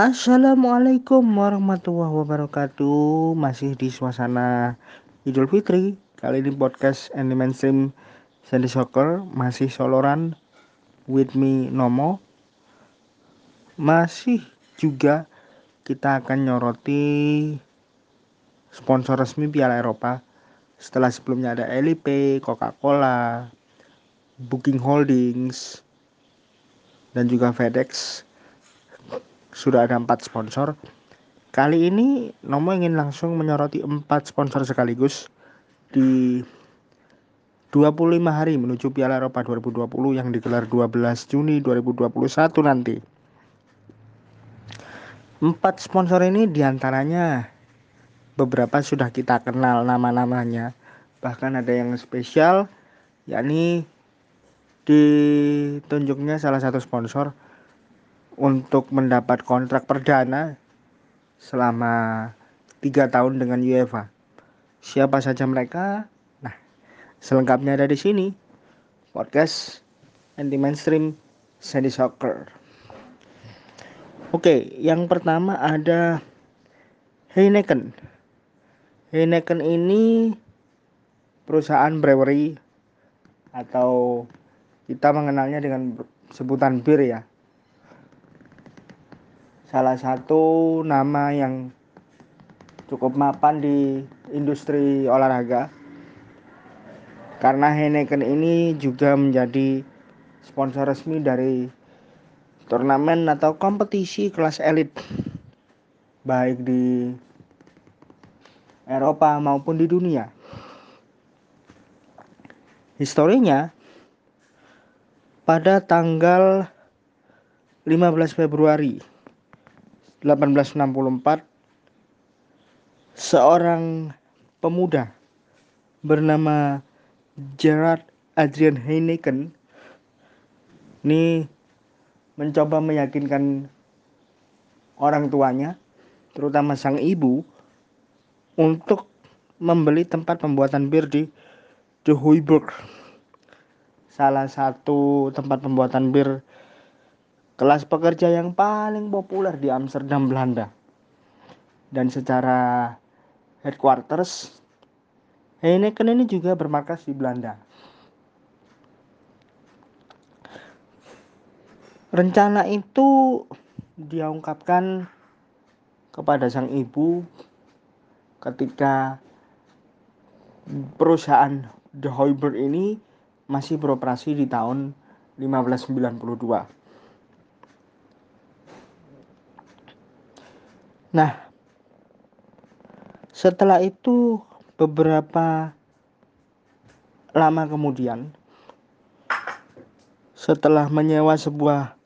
Assalamualaikum warahmatullahi wabarakatuh. Masih di suasana Idul Fitri. Kali ini podcast Andy Mainstream Sandy Soccer Masih soloran With me Nomo. Masih juga kita akan nyoroti Sponsor resmi Piala Eropa. Setelah sebelumnya ada LIP, Coca-Cola Booking Holdings Dan juga FedEx sudah ada empat sponsor. Kali ini Nomo ingin langsung menyoroti empat sponsor sekaligus di 25 hari menuju Piala Eropa 2020 yang digelar 12 Juni 2021 nanti. Empat sponsor ini di antaranya beberapa sudah kita kenal nama-namanya. Bahkan ada yang spesial yakni ditunjuknya salah satu sponsor untuk mendapat kontrak perdana selama tiga tahun dengan UEFA. Siapa saja mereka? Nah, selengkapnya ada di sini. Podcast anti mainstream Sandy Soccer. Oke, yang pertama ada Heineken. Heineken ini perusahaan brewery atau kita mengenalnya dengan sebutan bir ya salah satu nama yang cukup mapan di industri olahraga karena Heineken ini juga menjadi sponsor resmi dari turnamen atau kompetisi kelas elit baik di Eropa maupun di dunia. Historinya pada tanggal 15 Februari 1864 seorang pemuda bernama Gerard Adrian Heineken ini mencoba meyakinkan orang tuanya terutama sang ibu untuk membeli tempat pembuatan bir di Hooiberg salah satu tempat pembuatan bir kelas pekerja yang paling populer di Amsterdam, Belanda. Dan secara headquarters, Heineken ini juga bermarkas di Belanda. Rencana itu diungkapkan kepada sang ibu ketika perusahaan The Hooiberg ini masih beroperasi di tahun 1592. Nah, setelah itu beberapa lama kemudian setelah menyewa sebuah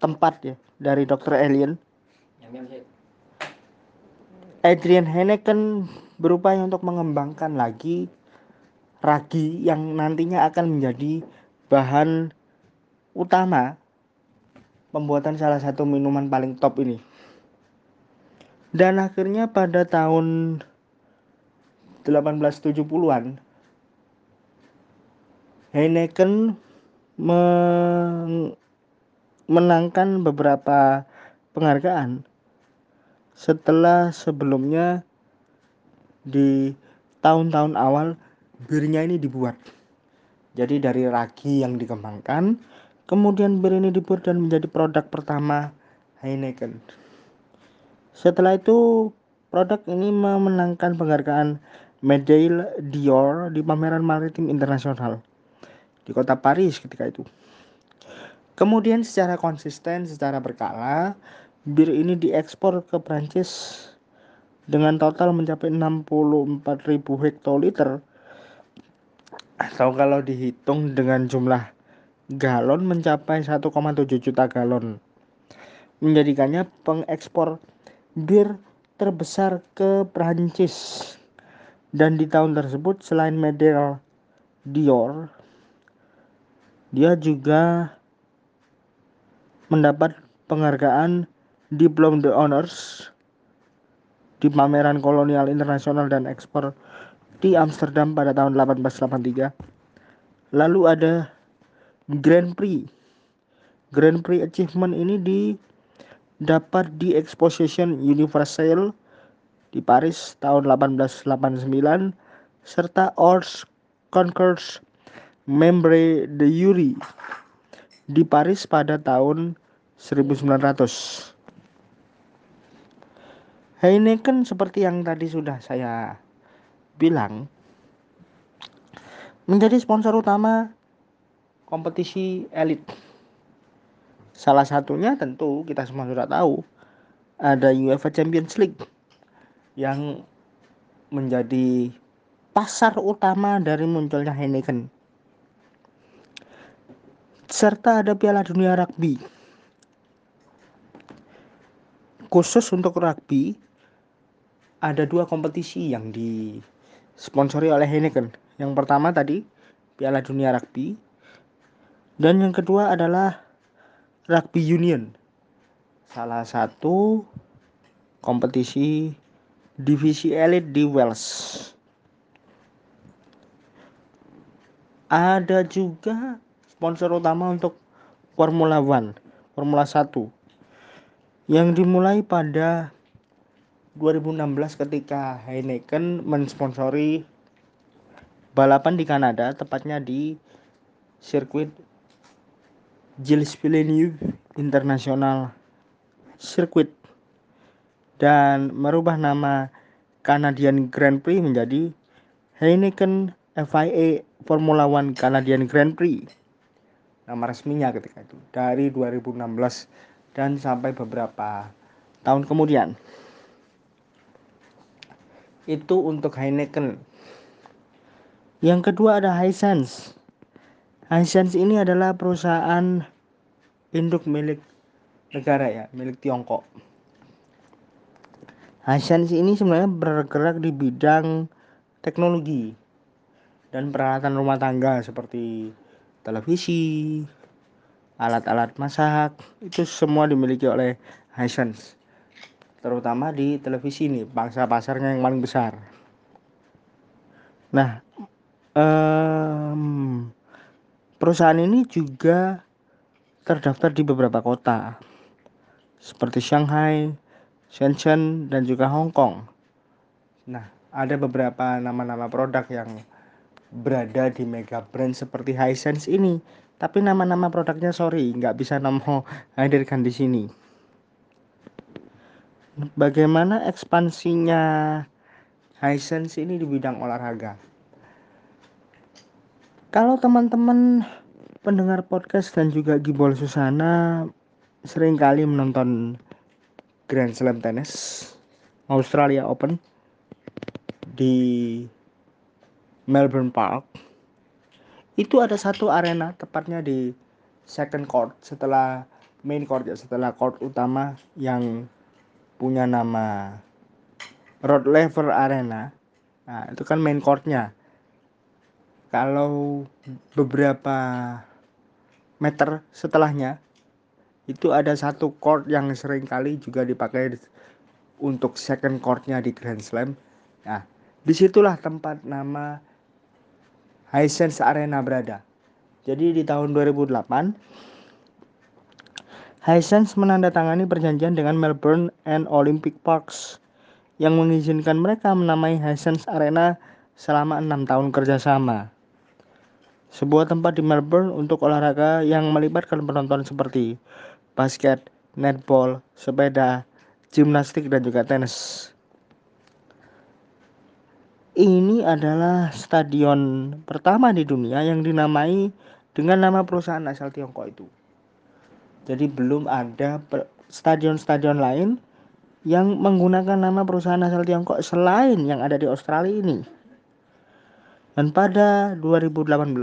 tempat ya dari Dr. Alien Adrian Henneken berupaya untuk mengembangkan lagi ragi yang nantinya akan menjadi bahan utama pembuatan salah satu minuman paling top ini dan akhirnya pada tahun 1870-an Heineken menangkan beberapa penghargaan setelah sebelumnya di tahun-tahun awal birnya ini dibuat. Jadi dari ragi yang dikembangkan, kemudian bir ini dibuat dan menjadi produk pertama Heineken. Setelah itu produk ini memenangkan penghargaan Medaille d'Or di pameran maritim internasional di kota Paris ketika itu. Kemudian secara konsisten, secara berkala, bir ini diekspor ke Prancis dengan total mencapai 64.000 hektoliter atau kalau dihitung dengan jumlah galon mencapai 1,7 juta galon menjadikannya pengekspor bir terbesar ke Prancis. Dan di tahun tersebut selain medal Dior, dia juga mendapat penghargaan Diplom de Honors di pameran kolonial internasional dan ekspor di Amsterdam pada tahun 1883. Lalu ada Grand Prix. Grand Prix Achievement ini di dapat di Exposition Universelle di Paris tahun 1889 serta Ors Concours Membre de Yuri di Paris pada tahun 1900. Heineken seperti yang tadi sudah saya bilang menjadi sponsor utama kompetisi elit. Salah satunya tentu kita semua sudah tahu ada UEFA Champions League yang menjadi pasar utama dari munculnya Heineken. Serta ada Piala Dunia Rugby. Khusus untuk rugby ada dua kompetisi yang disponsori oleh Heineken. Yang pertama tadi Piala Dunia Rugby dan yang kedua adalah Rugby Union. Salah satu kompetisi divisi elit di Wales. Ada juga sponsor utama untuk Formula One, Formula 1 yang dimulai pada 2016 ketika Heineken mensponsori balapan di Kanada, tepatnya di sirkuit Gilles Villeneuve International Circuit dan merubah nama Canadian Grand Prix menjadi Heineken FIA Formula One Canadian Grand Prix. Nama resminya ketika itu dari 2016 dan sampai beberapa tahun kemudian itu untuk Heineken. Yang kedua ada Hisense. Hisense ini adalah perusahaan induk milik negara ya, milik Tiongkok. Hisense ini sebenarnya bergerak di bidang teknologi dan peralatan rumah tangga seperti televisi, alat-alat masak, itu semua dimiliki oleh Hisense terutama di televisi ini bangsa pasarnya yang paling besar. Nah, um, perusahaan ini juga terdaftar di beberapa kota seperti Shanghai, Shenzhen, dan juga Hong Kong. Nah, ada beberapa nama-nama produk yang berada di mega brand seperti Hisense ini. Tapi nama-nama produknya sorry, nggak bisa namo hadirkan di sini bagaimana ekspansinya Hisense ini di bidang olahraga. Kalau teman-teman pendengar podcast dan juga Gibol Susana sering kali menonton Grand Slam Tennis Australia Open di Melbourne Park itu ada satu arena tepatnya di second court setelah main court ya setelah court utama yang punya nama Rod Laver Arena. Nah, itu kan main courtnya. Kalau beberapa meter setelahnya itu ada satu court yang sering kali juga dipakai untuk second courtnya di Grand Slam. Nah, di situlah tempat nama Hisense Arena berada. Jadi di tahun 2008 Hisense menandatangani perjanjian dengan Melbourne and Olympic Parks yang mengizinkan mereka menamai Hisense Arena selama enam tahun kerjasama. Sebuah tempat di Melbourne untuk olahraga yang melibatkan penonton seperti basket, netball, sepeda, gimnastik, dan juga tenis. Ini adalah stadion pertama di dunia yang dinamai dengan nama perusahaan asal Tiongkok itu. Jadi belum ada stadion-stadion lain yang menggunakan nama perusahaan asal Tiongkok selain yang ada di Australia ini. Dan pada 2018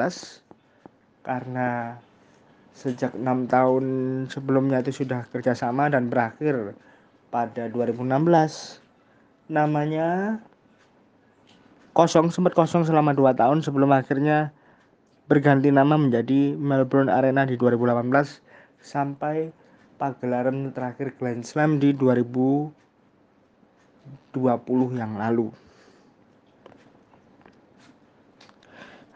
karena sejak enam tahun sebelumnya itu sudah kerjasama dan berakhir pada 2016 namanya kosong sempat kosong selama dua tahun sebelum akhirnya berganti nama menjadi Melbourne Arena di 2018 sampai pagelaran terakhir Grand Slam di 2020 yang lalu.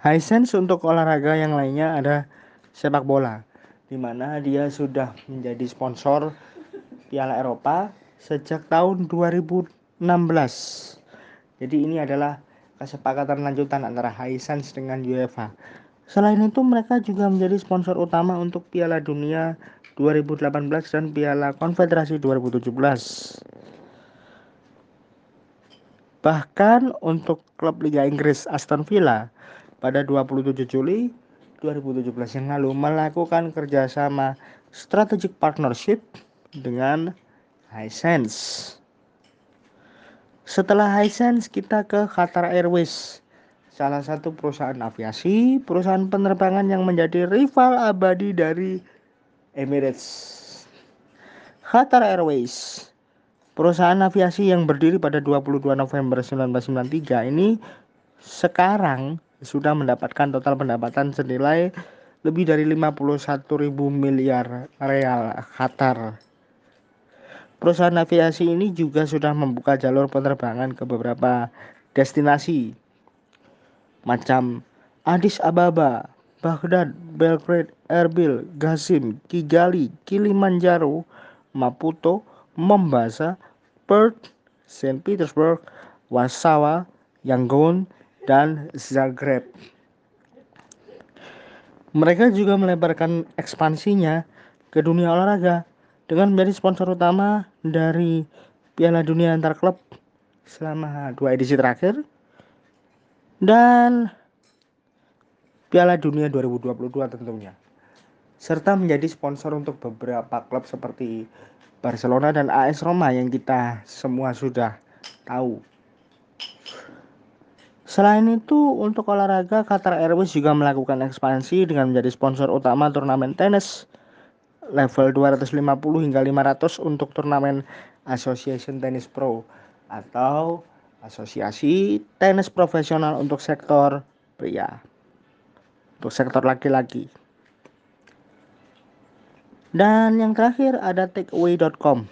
Hisense untuk olahraga yang lainnya ada sepak bola, di mana dia sudah menjadi sponsor Piala Eropa sejak tahun 2016. Jadi ini adalah kesepakatan lanjutan antara Hisense dengan UEFA. Selain itu mereka juga menjadi sponsor utama untuk Piala Dunia 2018 dan Piala Konfederasi 2017. Bahkan untuk klub Liga Inggris Aston Villa pada 27 Juli 2017 yang lalu melakukan kerjasama strategic partnership dengan Hisense. Setelah Hisense kita ke Qatar Airways, salah satu perusahaan aviasi, perusahaan penerbangan yang menjadi rival abadi dari Emirates. Qatar Airways, perusahaan aviasi yang berdiri pada 22 November 1993 ini sekarang sudah mendapatkan total pendapatan senilai lebih dari 51 ribu miliar real Qatar. Perusahaan aviasi ini juga sudah membuka jalur penerbangan ke beberapa destinasi. Macam Addis Ababa, Baghdad, Belgrade, Erbil, Gazim, Kigali, Kilimanjaro, Maputo, Mombasa, Perth, Saint Petersburg, Warsawa, Yangon, dan Zagreb. Mereka juga melebarkan ekspansinya ke dunia olahraga dengan menjadi sponsor utama dari Piala Dunia antar klub selama dua edisi terakhir dan Piala Dunia 2022 tentunya serta menjadi sponsor untuk beberapa klub seperti Barcelona dan AS Roma yang kita semua sudah tahu. Selain itu, untuk olahraga, Qatar Airways juga melakukan ekspansi dengan menjadi sponsor utama turnamen tenis level 250 hingga 500 untuk turnamen Association Tennis Pro atau asosiasi tenis profesional untuk sektor pria. Untuk sektor laki-laki. Dan yang terakhir ada takeaway.com.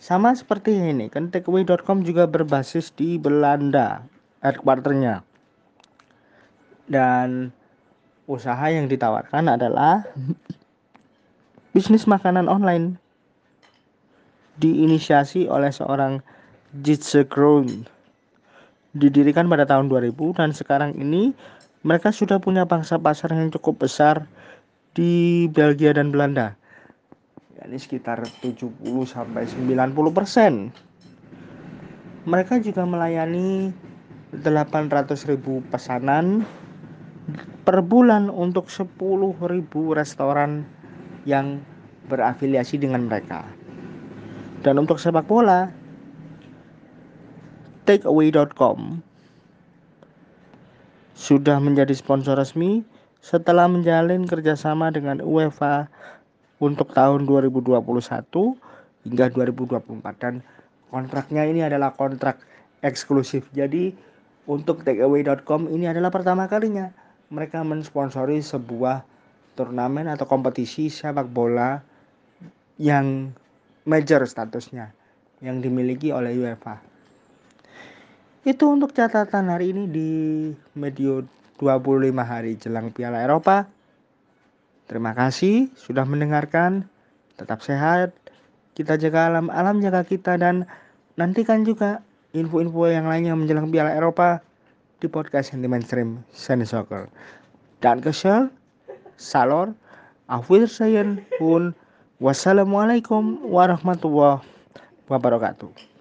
Sama seperti ini, kan takeaway.com juga berbasis di Belanda, headquarternya. Dan usaha yang ditawarkan adalah Bisnis makanan online diinisiasi oleh seorang Jitse Kroon. Didirikan pada tahun 2000 dan sekarang ini mereka sudah punya pangsa pasar yang cukup besar di Belgia dan Belanda. Ini sekitar 70 sampai 90 persen. Mereka juga melayani 800 ribu pesanan per bulan untuk 10 ribu restoran yang berafiliasi dengan mereka. Dan untuk sepak bola, takeaway.com sudah menjadi sponsor resmi setelah menjalin kerjasama dengan UEFA untuk tahun 2021 hingga 2024 dan kontraknya ini adalah kontrak eksklusif. Jadi untuk takeaway.com ini adalah pertama kalinya mereka mensponsori sebuah turnamen atau kompetisi sepak bola yang major statusnya yang dimiliki oleh UEFA. Itu untuk catatan hari ini di medio 25 hari jelang Piala Eropa. Terima kasih sudah mendengarkan. Tetap sehat. Kita jaga alam, alam jaga kita dan nantikan juga info-info yang lainnya menjelang Piala Eropa di podcast Sentimen Stream Sunny Soccer. Dan kesel salor afwir sayen pun wassalamualaikum warahmatullahi wabarakatuh